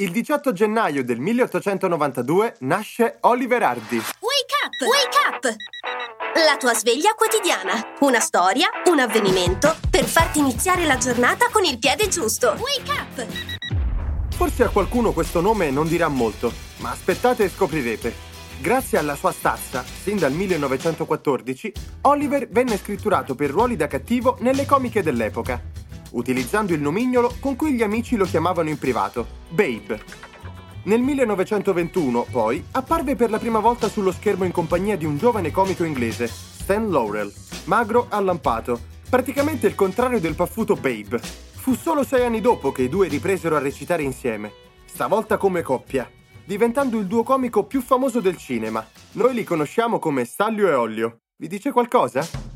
Il 18 gennaio del 1892 nasce Oliver Hardy. Wake up! Wake up! La tua sveglia quotidiana. Una storia, un avvenimento per farti iniziare la giornata con il piede giusto. Wake up! Forse a qualcuno questo nome non dirà molto, ma aspettate e scoprirete. Grazie alla sua stazza, sin dal 1914, Oliver venne scritturato per ruoli da cattivo nelle comiche dell'epoca, utilizzando il nomignolo con cui gli amici lo chiamavano in privato, Babe. Nel 1921, poi, apparve per la prima volta sullo schermo in compagnia di un giovane comico inglese, Stan Laurel, magro allampato, praticamente il contrario del paffuto Babe. Fu solo sei anni dopo che i due ripresero a recitare insieme, stavolta come coppia, diventando il duo comico più famoso del cinema. Noi li conosciamo come Stallio e Ollio. Vi dice qualcosa?